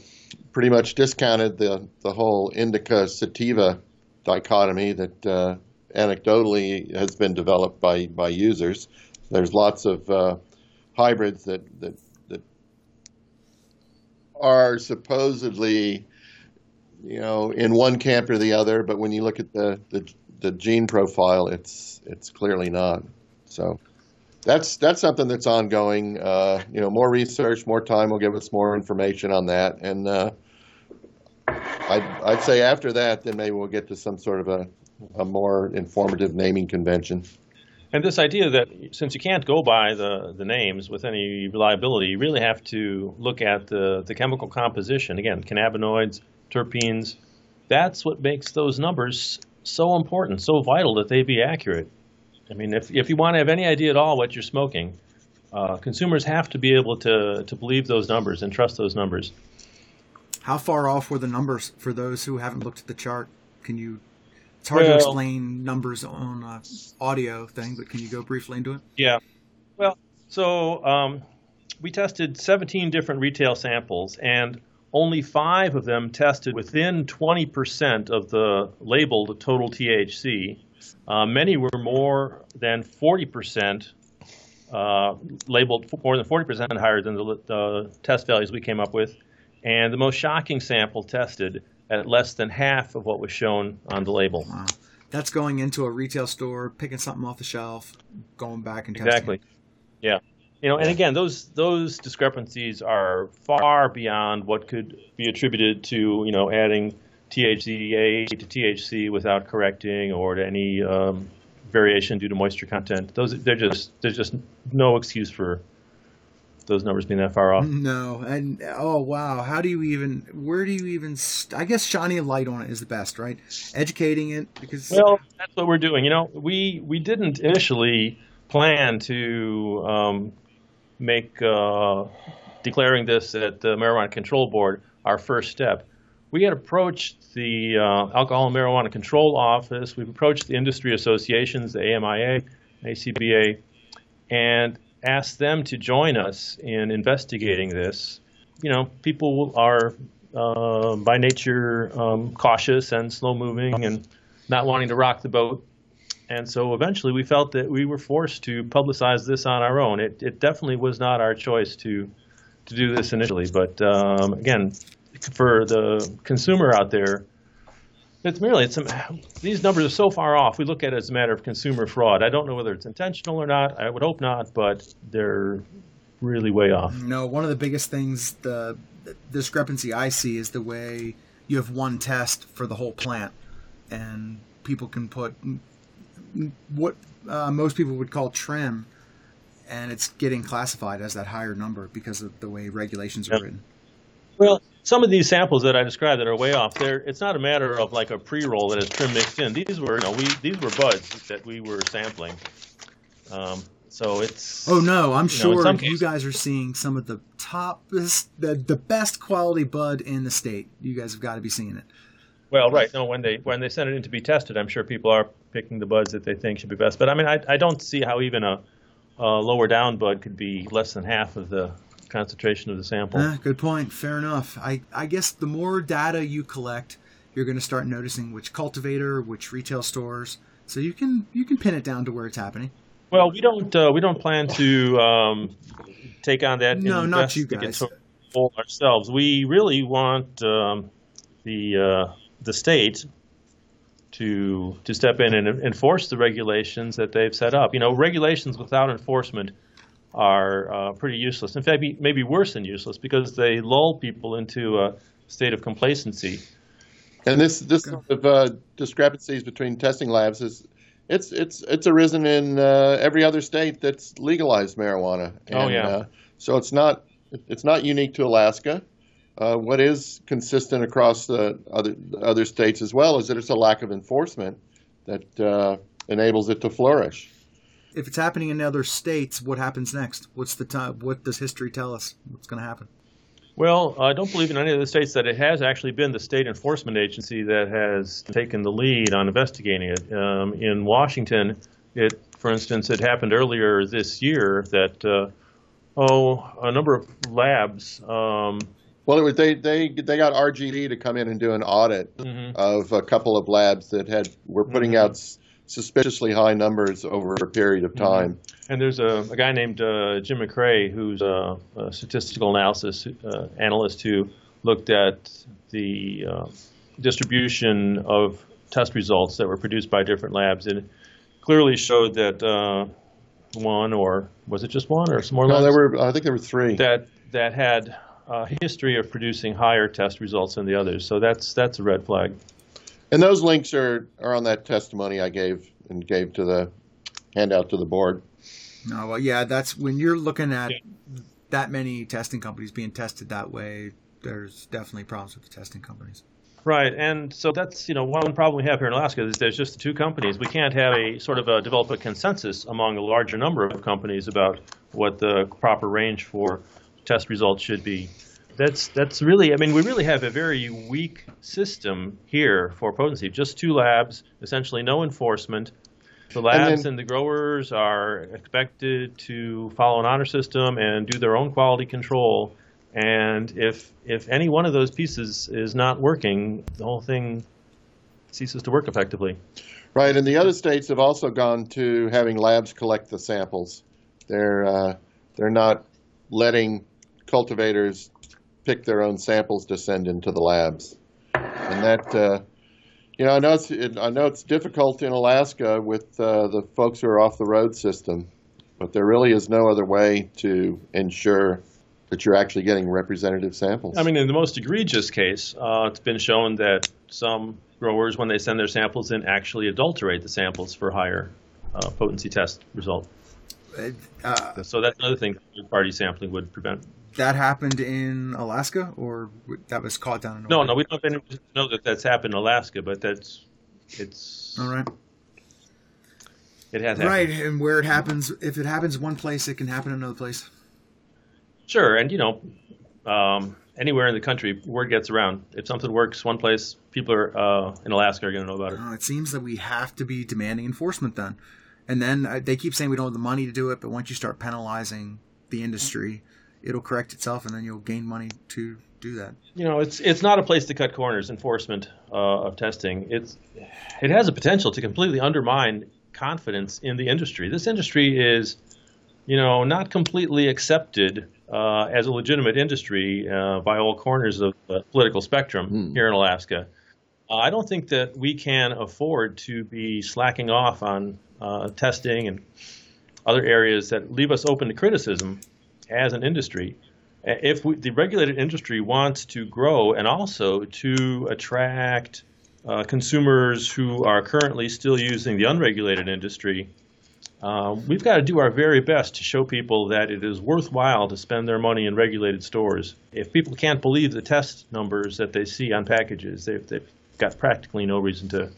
Speaker 3: pretty much discounted the the whole indica sativa dichotomy that uh, anecdotally has been developed by by users. There's lots of uh, hybrids that that that are supposedly, you know, in one camp or the other, but when you look at the the, the gene profile, it's it's clearly not. So that's that's something that's ongoing. Uh, you know, more research, more time will give us more information on that, and uh, I'd, I'd say after that, then maybe we'll get to some sort of a, a more informative naming convention.
Speaker 1: And this idea that since you can't go by the, the names with any reliability, you really have to look at the, the chemical composition. Again, cannabinoids, terpenes. That's what makes those numbers so important, so vital that they be accurate. I mean, if, if you want to have any idea at all what you're smoking, uh, consumers have to be able to, to believe those numbers and trust those numbers.
Speaker 2: How far off were the numbers for those who haven't looked at the chart? Can you? It's hard to explain numbers on uh, audio thing, but can you go briefly into it?
Speaker 1: Yeah. Well, so um, we tested 17 different retail samples, and only five of them tested within 20% of the labeled total THC. Uh, many were more than 40%, uh, labeled more than 40% higher than the, the test values we came up with. And the most shocking sample tested at less than half of what was shown on the label.
Speaker 2: Wow. That's going into a retail store, picking something off the shelf, going back and testing.
Speaker 1: Exactly. Yeah. You know, and again, those those discrepancies are far beyond what could be attributed to you know adding THCA to THC without correcting or to any um, variation due to moisture content. Those they're just there's just no excuse for those numbers being that far off.
Speaker 2: No, and oh wow, how do you even? Where do you even? St- I guess shining a light on it is the best, right? Educating it because
Speaker 1: Well, that's what we're doing. You know, we we didn't initially plan to um, make uh, declaring this at the Marijuana Control Board our first step. We had approached the uh, Alcohol and Marijuana Control Office. We've approached the industry associations, the AMIA, ACBA, and asked them to join us in investigating this. You know, people are uh, by nature um, cautious and slow moving and not wanting to rock the boat. And so eventually we felt that we were forced to publicize this on our own. It, it definitely was not our choice to, to do this initially. But um, again, for the consumer out there, it's merely it's a, these numbers are so far off. We look at it as a matter of consumer fraud. I don't know whether it's intentional or not. I would hope not, but they're really way off.
Speaker 2: No, one of the biggest things, the, the discrepancy I see is the way you have one test for the whole plant, and people can put what uh, most people would call trim, and it's getting classified as that higher number because of the way regulations are
Speaker 1: Yep.
Speaker 2: written.
Speaker 1: Well, some of these samples that I described that are way off, there it's not a matter of like a pre-roll that is trim mixed in. These were, you know, we these were buds that we were sampling. Um, so it's
Speaker 2: Oh no, I'm
Speaker 1: You
Speaker 2: sure
Speaker 1: some
Speaker 2: you guys are seeing some of the top, the the best quality bud in the state. You guys have got to be seeing it.
Speaker 1: Well, right. No, when they when they send it in to be tested, I'm sure people are picking the buds that they think should be best. But I mean, I, I don't see how even a, a lower down bud could be less than half of the concentration of the sample.
Speaker 2: Eh, good point. Fair enough. I, I guess the more data you collect, you're going to start noticing which cultivator, which retail stores, so you can you can pin it down to where it's happening.
Speaker 1: Well, we don't uh, we don't plan to um, take on that
Speaker 2: No, not you guys.
Speaker 1: ourselves. We really want um, the uh, the state to to step in and enforce the regulations that they've set up. You know, regulations without enforcement are uh, pretty useless. In fact, maybe, maybe worse than useless because they lull people into a state of complacency.
Speaker 3: And this this sort of uh, discrepancies between testing labs is it's it's it's arisen in uh, every other state that's legalized marijuana. And,
Speaker 1: Oh, yeah.
Speaker 3: Uh, so it's not it's not unique to Alaska. Uh, what is consistent across the other other states as well is that it's a lack of enforcement that uh, enables it to flourish.
Speaker 2: If it's happening in other states, what happens next? What's the time? What does history tell us? What's going to happen?
Speaker 1: Well, I don't believe in any of the states that it has actually been the state enforcement agency that has taken the lead on investigating it. Um, in Washington, it, for instance, it happened earlier this year that, uh, oh, a number of labs. Um,
Speaker 3: Well, it was, they they they got RGD to come in and do an audit
Speaker 1: mhm.
Speaker 3: of a couple of labs that had were putting out s- suspiciously high numbers over a period of time.
Speaker 1: And there's a, a guy named uh, Jim MacRae who's a, a statistical analysis uh, analyst who looked at the uh, distribution of test results that were produced by different labs and clearly showed that uh, one or was it just one or some more
Speaker 3: No,
Speaker 1: labs
Speaker 3: there were I think there were three.
Speaker 1: that that had a history of producing higher test results than the others. So that's that's a red flag.
Speaker 3: And those links are, are on that testimony I gave and gave to the handout to the board.
Speaker 2: No, well, yeah, that's when you're looking at that many testing companies being tested that way. There's definitely problems with the testing companies.
Speaker 1: Right, and so that's you know one problem we have here in Alaska is there's just the two companies. We can't have a sort of a develop a consensus among a larger number of companies about what the proper range for test results should be. That's that's really. I mean, we really have a very weak system here for potency. Just two labs, essentially no enforcement. The labs
Speaker 3: then-
Speaker 1: and the growers are expected to follow an honor system and do their own quality control. And if if any one of those pieces is not working, the whole thing ceases to work effectively.
Speaker 3: Right, and the other states have also gone to having labs collect the samples. They're uh, they're not letting cultivators pick their own samples to send into the labs, and that uh, you know I know it's it, I know it's difficult in Alaska with uh, the folks who are off the road system, but there really is no other way to ensure that you're actually getting representative samples.
Speaker 1: I mean, in the most egregious case, uh, it's been shown that some growers, when they send their samples in, actually adulterate the samples for higher uh, potency test result.
Speaker 2: Uh,
Speaker 1: So that's another thing third-party sampling would prevent.
Speaker 2: That happened in Alaska, or that was caught down in
Speaker 1: No,
Speaker 2: Oregon?
Speaker 1: no, we don't have any- know that that's happened in Alaska, but that's it's
Speaker 2: All right.
Speaker 1: it has happened.
Speaker 2: Right, and where it happens, if it happens one place, it can happen another place.
Speaker 1: Sure, and you know, um, anywhere in the country, word gets around. If something works one place, people are uh, in Alaska are going to know about it.
Speaker 2: Uh, it seems that we have to be demanding enforcement then. And then uh, they keep saying we don't have the money to do it, but once you start penalizing the industry, it'll correct itself, and then you'll gain money to do that.
Speaker 1: you know, it's it's not a place to cut corners. Enforcement uh, of testing, it's it has a potential to completely undermine confidence in the industry. This industry is, you know, not completely accepted uh, as a legitimate industry uh, by all corners of the political spectrum here in Alaska. Uh, I don't think that we can afford to be slacking off on uh, testing and other areas that leave us open to criticism as an industry. Uh, If we, the regulated industry wants to grow and also to attract uh, consumers who are currently still using the unregulated industry, uh, we've got to do our very best to show people that it is worthwhile to spend their money in regulated stores. If people can't believe the test numbers that they see on packages, they've, they've got practically no reason to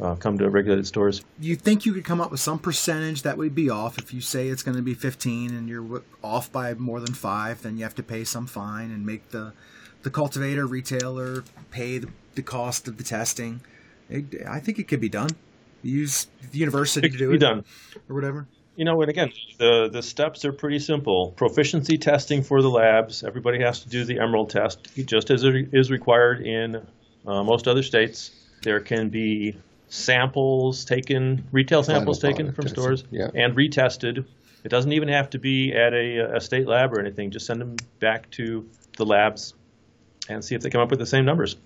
Speaker 1: uh, come to regulated stores.
Speaker 2: You think you could come up with some percentage that would be off if you say it's going to be 15 and you're off by more than five, then you have to pay some fine and make the the cultivator retailer pay the, the cost of the testing. It, I think it could be done. Use the university
Speaker 1: It
Speaker 2: to do
Speaker 1: be
Speaker 2: it
Speaker 1: done.
Speaker 2: or whatever.
Speaker 1: You know, and again, the the steps are pretty simple. Proficiency testing for the labs. Everybody has to do the Emerald test, just as it is required in uh, most other states. There can be samples taken, retail samples
Speaker 3: Final
Speaker 1: taken from stores,
Speaker 3: yeah.
Speaker 1: and retested. It doesn't even have to be at a, a state lab or anything. Just send them back to the labs and see if they come up with the same numbers.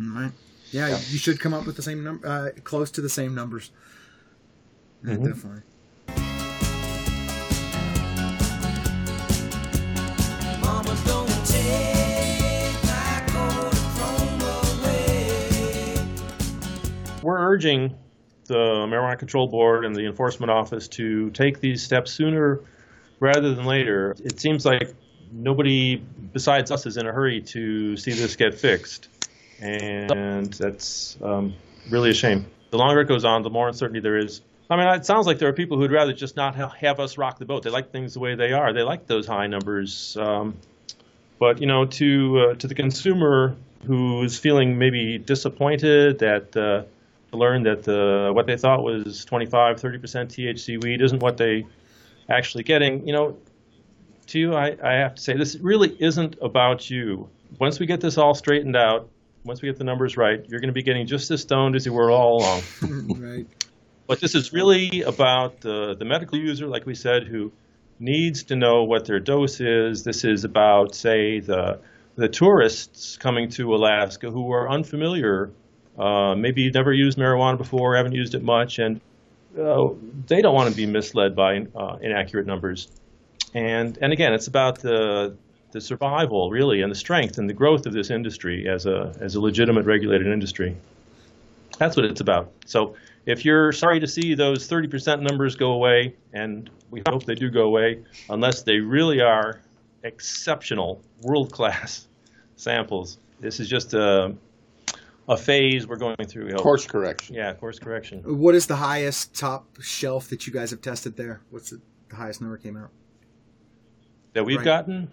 Speaker 2: All right. Yeah, you should come up with the same number, uh, close to the same numbers. Yeah,
Speaker 1: Mhm.
Speaker 2: Definitely.
Speaker 1: Urging the Marijuana Control Board and the Enforcement Office to take these steps sooner rather than later. It seems like nobody besides us is in a hurry to see this get fixed, and that's um, really a shame. The longer it goes on, the more uncertainty there is. I mean, it sounds like there are people who'd rather just not have us rock the boat. They like things the way they are. They like those high numbers. Um, but you know, to uh, to the consumer who's feeling maybe disappointed that uh, to learn that the what they thought was 25, 30 percent THC weed isn't what they actually getting. You know, to you, I, I have to say this really isn't about you. Once we get this all straightened out, once we get the numbers right, you're going to be getting just as stoned as you were all along. <laughs>
Speaker 2: right.
Speaker 1: But this is really about the, the medical user, like we said, who needs to know what their dose is. This is about, say, the the tourists coming to Alaska who are unfamiliar, uh, maybe you've never used marijuana before, haven't used it much, and uh, they don't want to be misled by uh, inaccurate numbers. And and again, it's about the the survival, really, and the strength and the growth of this industry as a as a legitimate regulated industry. That's what it's about. So if you're sorry to see those 30% numbers go away, and we hope they do go away, unless they really are exceptional, world class <laughs> samples, this is just a, a phase we're going through. we hope.
Speaker 3: Course correction.
Speaker 1: Yeah, course correction.
Speaker 2: What is the highest top shelf that you guys have tested there? What's the, the highest number came out?
Speaker 1: That we've
Speaker 2: Right.
Speaker 1: gotten,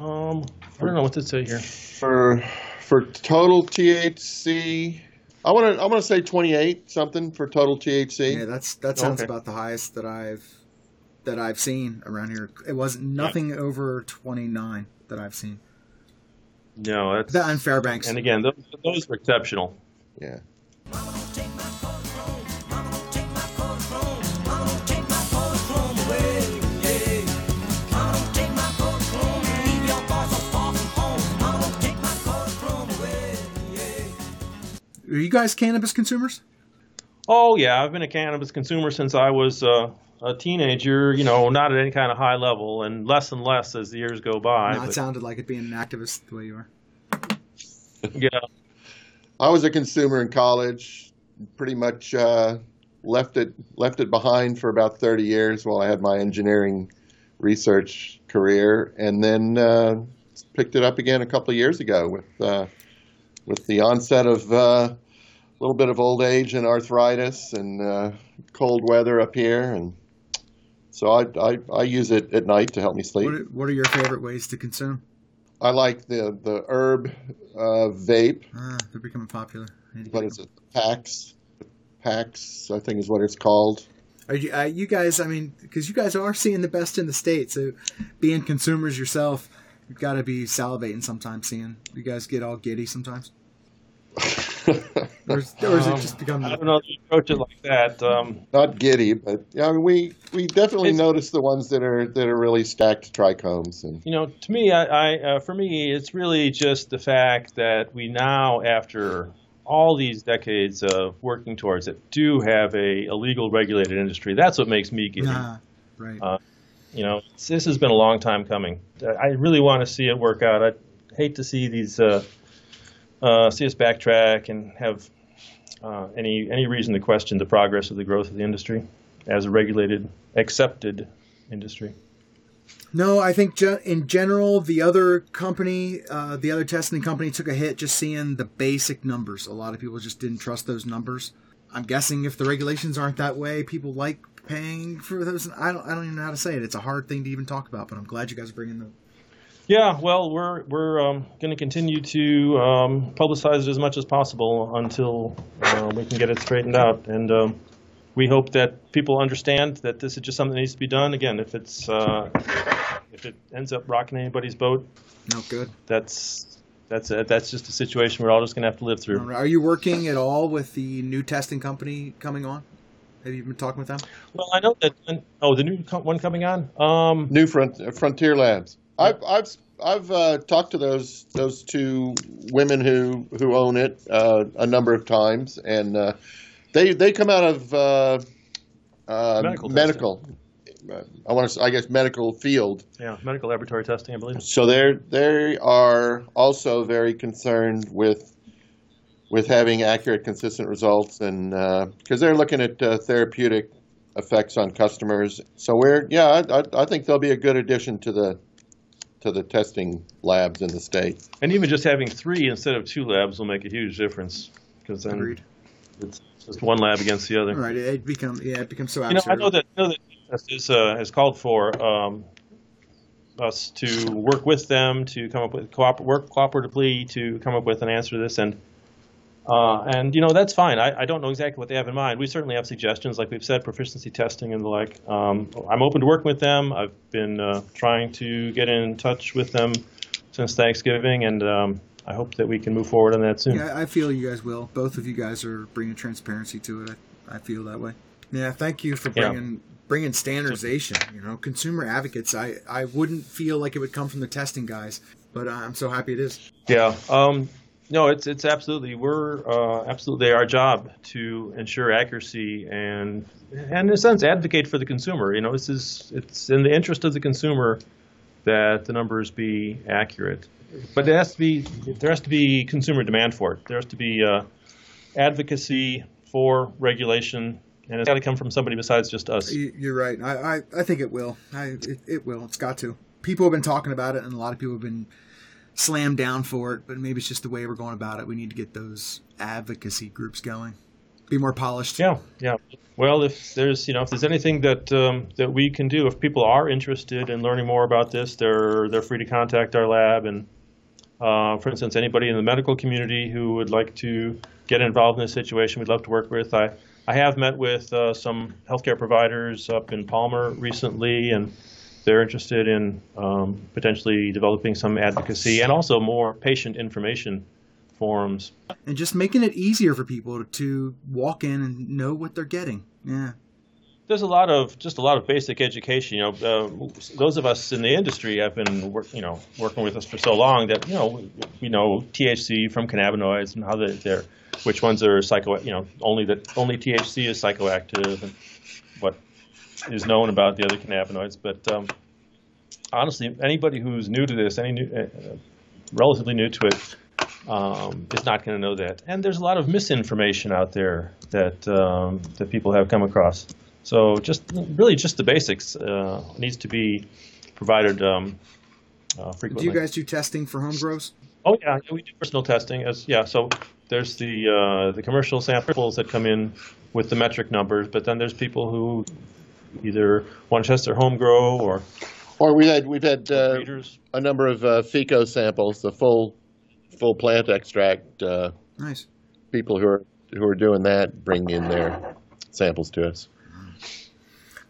Speaker 1: Um, I don't know what to say here.
Speaker 3: For for total THC, I want to I want to say 28 something for total THC.
Speaker 2: Yeah, that's that sounds
Speaker 1: Okay.
Speaker 2: about the highest that I've that I've seen around here. It wasn't nothing over 29 that I've seen.
Speaker 1: No, that's
Speaker 2: That and Fairbanks.
Speaker 1: and again, those, those are exceptional.
Speaker 3: Yeah.
Speaker 2: Are you guys cannabis consumers?
Speaker 1: Oh yeah, I've been a cannabis consumer since I was uh, a teenager. You know, not at any kind of high level, and less and less as the years go by.
Speaker 2: no, it
Speaker 1: but,
Speaker 2: sounded like it being an activist the way you are. <laughs>
Speaker 1: yeah,
Speaker 3: I was a consumer in college. Pretty much uh, left it left it behind for about 30 years while I had my engineering research career, and then uh, picked it up again a couple of years ago with uh, with the onset of uh, a little bit of old age and arthritis and uh, cold weather up here, and so I, I I use it at night to help me sleep.
Speaker 2: What are, what are your favorite ways to consume?
Speaker 3: I like the the herb uh, vape.
Speaker 2: Ah, they're becoming popular. I need to
Speaker 3: What it? PAX. PAX, I think is what it's called.
Speaker 2: Are you, uh, you guys? I mean, because you guys are seeing the best in the state. So, being consumers yourself, you've got to be salivating sometimes. Seeing you guys get all giddy sometimes, <laughs> or is, or is it
Speaker 1: Um,
Speaker 2: just become?
Speaker 1: I don't know if you approach it like that. Um,
Speaker 3: Not giddy, but yeah, I mean, we we definitely notice the ones that are that are really stacked trichomes, and
Speaker 1: you know, to me, I, I uh, for me, it's really just the fact that we now, after all these decades of working towards it, do have a, a legal regulated industry. That's what makes me giddy.
Speaker 2: Nah, right.
Speaker 1: Uh, You know, this has been a long time coming. I really want to see it work out. I hate to see these uh, uh, see us backtrack and have uh, any any reason to question the progress of the growth of the industry as a regulated, accepted industry.
Speaker 2: No, I think in general, the other company, uh, the other testing company took a hit just seeing the basic numbers. A lot of people just didn't trust those numbers. I'm guessing if the regulations aren't that way, people like paying for those. I don't, I don't even know how to say it. It's a hard thing to even talk about, but I'm glad you guys are bringing the.
Speaker 1: Yeah, well, we're we're um, going to continue to um, publicize it as much as possible until uh, we can get it straightened out, and um, we hope that people understand that this is just something that needs to be done. Again, if it's uh, if it ends up rocking anybody's boat,
Speaker 2: No good.
Speaker 1: that's that's a, that's just a situation we're all just going to have to live through.
Speaker 2: Are you working at all with the new testing company coming on? Have you been talking with them?
Speaker 1: Well, I know that. Oh, the new co- one coming on. Um,
Speaker 3: New front, Frontier Labs. I've I've I've uh, talked to those those two women who who own it uh, a number of times, and uh, they they come out of uh, uh,
Speaker 1: Medical
Speaker 3: medical. uh, I want to I guess medical field.
Speaker 1: yeah, medical laboratory testing, I believe.
Speaker 3: So they're they are also very concerned with with having accurate, consistent results, and because they're looking at uh, therapeutic effects on customers. So we're yeah, I, I, I think they'll be a good addition to the to the testing labs in the state.
Speaker 1: And even just having three instead of two labs will make a huge difference because then
Speaker 2: Agreed.
Speaker 1: it's just one lab against the other.
Speaker 2: Right. It, it become yeah, it becomes so
Speaker 1: You know, I know that I know that DHS is uh, has called for um, us to work with them to come up with cooper- work cooperatively to come up with an answer to this, and uh, and you know that's fine. I, I don't know exactly what they have in mind. We certainly have suggestions, like we've said, proficiency testing and the like. Um, I'm open to working with them. I've been uh, trying to get in touch with them since Thanksgiving, and um, I hope that we can move forward on that soon.
Speaker 2: Yeah, I feel you guys will. Both of you guys are bringing transparency to it. I, I feel that way. Yeah, thank you for
Speaker 1: Yeah.
Speaker 2: bringing bringing standardization. You know, consumer advocates. I I wouldn't feel like it would come from the testing guys, but I'm so happy it is.
Speaker 1: Yeah. Um, no, it's it's absolutely we're uh, absolutely our job to ensure accuracy and and in a sense advocate for the consumer. You know, this is it's in the interest of the consumer that the numbers be accurate, but there has to be there has to be consumer demand for it. There has to be uh, advocacy for regulation, and it's got to come from somebody besides just us.
Speaker 2: You- You're right. I, I, I think it will. I it, it will. It's got to. People have been talking about it, and a lot of people have been slammed down for it. But maybe it's just the way we're going about it. We need to get those advocacy groups going. be more polished.
Speaker 1: Yeah, yeah. Well, if there's you know if there's anything that um, that we can do, if people are interested in learning more about this, they're they're free to contact our lab. And uh, for instance, anybody in the medical community who would like to get involved in this situation, we'd love to work with. I I have met with uh, some healthcare providers up in Palmer recently, and they're interested in um, potentially developing some advocacy and also more patient information forums.
Speaker 2: And just making it easier for people to walk in and know what they're getting. Yeah.
Speaker 1: there's a lot of just a lot of basic education. You know, uh, those of us in the industry have been work, you know working with us for so long that you know we know THC from cannabinoids and how they, they're which ones are psycho you know only that only THC is psychoactive and what is known about the other cannabinoids. But um, honestly, anybody who's new to this, any new, uh, relatively new to it, um, is not going to know that. And there's a lot of misinformation out there that um, that people have come across. So just really just the basics uh, needs to be provided um, uh,
Speaker 2: Do you guys do testing for home grows?
Speaker 1: Oh yeah, yeah, we do personal testing as yeah. So there's the uh, the commercial samples that come in with the metric numbers, but then there's people who either want to test their home grow or
Speaker 3: Or we had we've had uh, a number of uh, FECO samples, the full full plant extract. Uh,
Speaker 2: Nice.
Speaker 3: people who are who are doing that bring in their samples to us.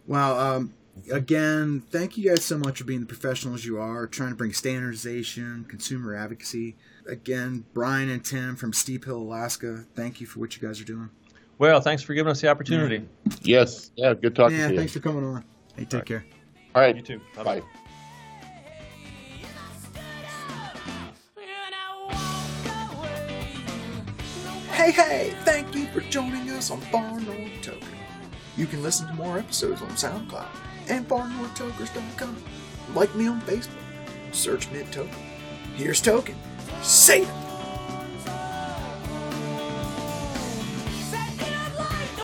Speaker 2: Well, um, again, thank you guys so much for being the professionals you are, trying to bring standardization, consumer advocacy. Again, Brian and Tim from Steep Hill, Alaska, thank you for what you guys are doing.
Speaker 1: Well, thanks for giving us the opportunity.
Speaker 3: Yes, yeah, good talking
Speaker 2: yeah,
Speaker 3: to you.
Speaker 2: thanks for coming on. Hey, take care.
Speaker 3: All right,
Speaker 1: You too.
Speaker 3: bye bye
Speaker 2: Hey, hey, thank you for joining us on Far North Tokers. You can listen to more episodes on SoundCloud and farnorthtokers.com. Like me on Facebook. Search Mid Token. Here's Token. Say it.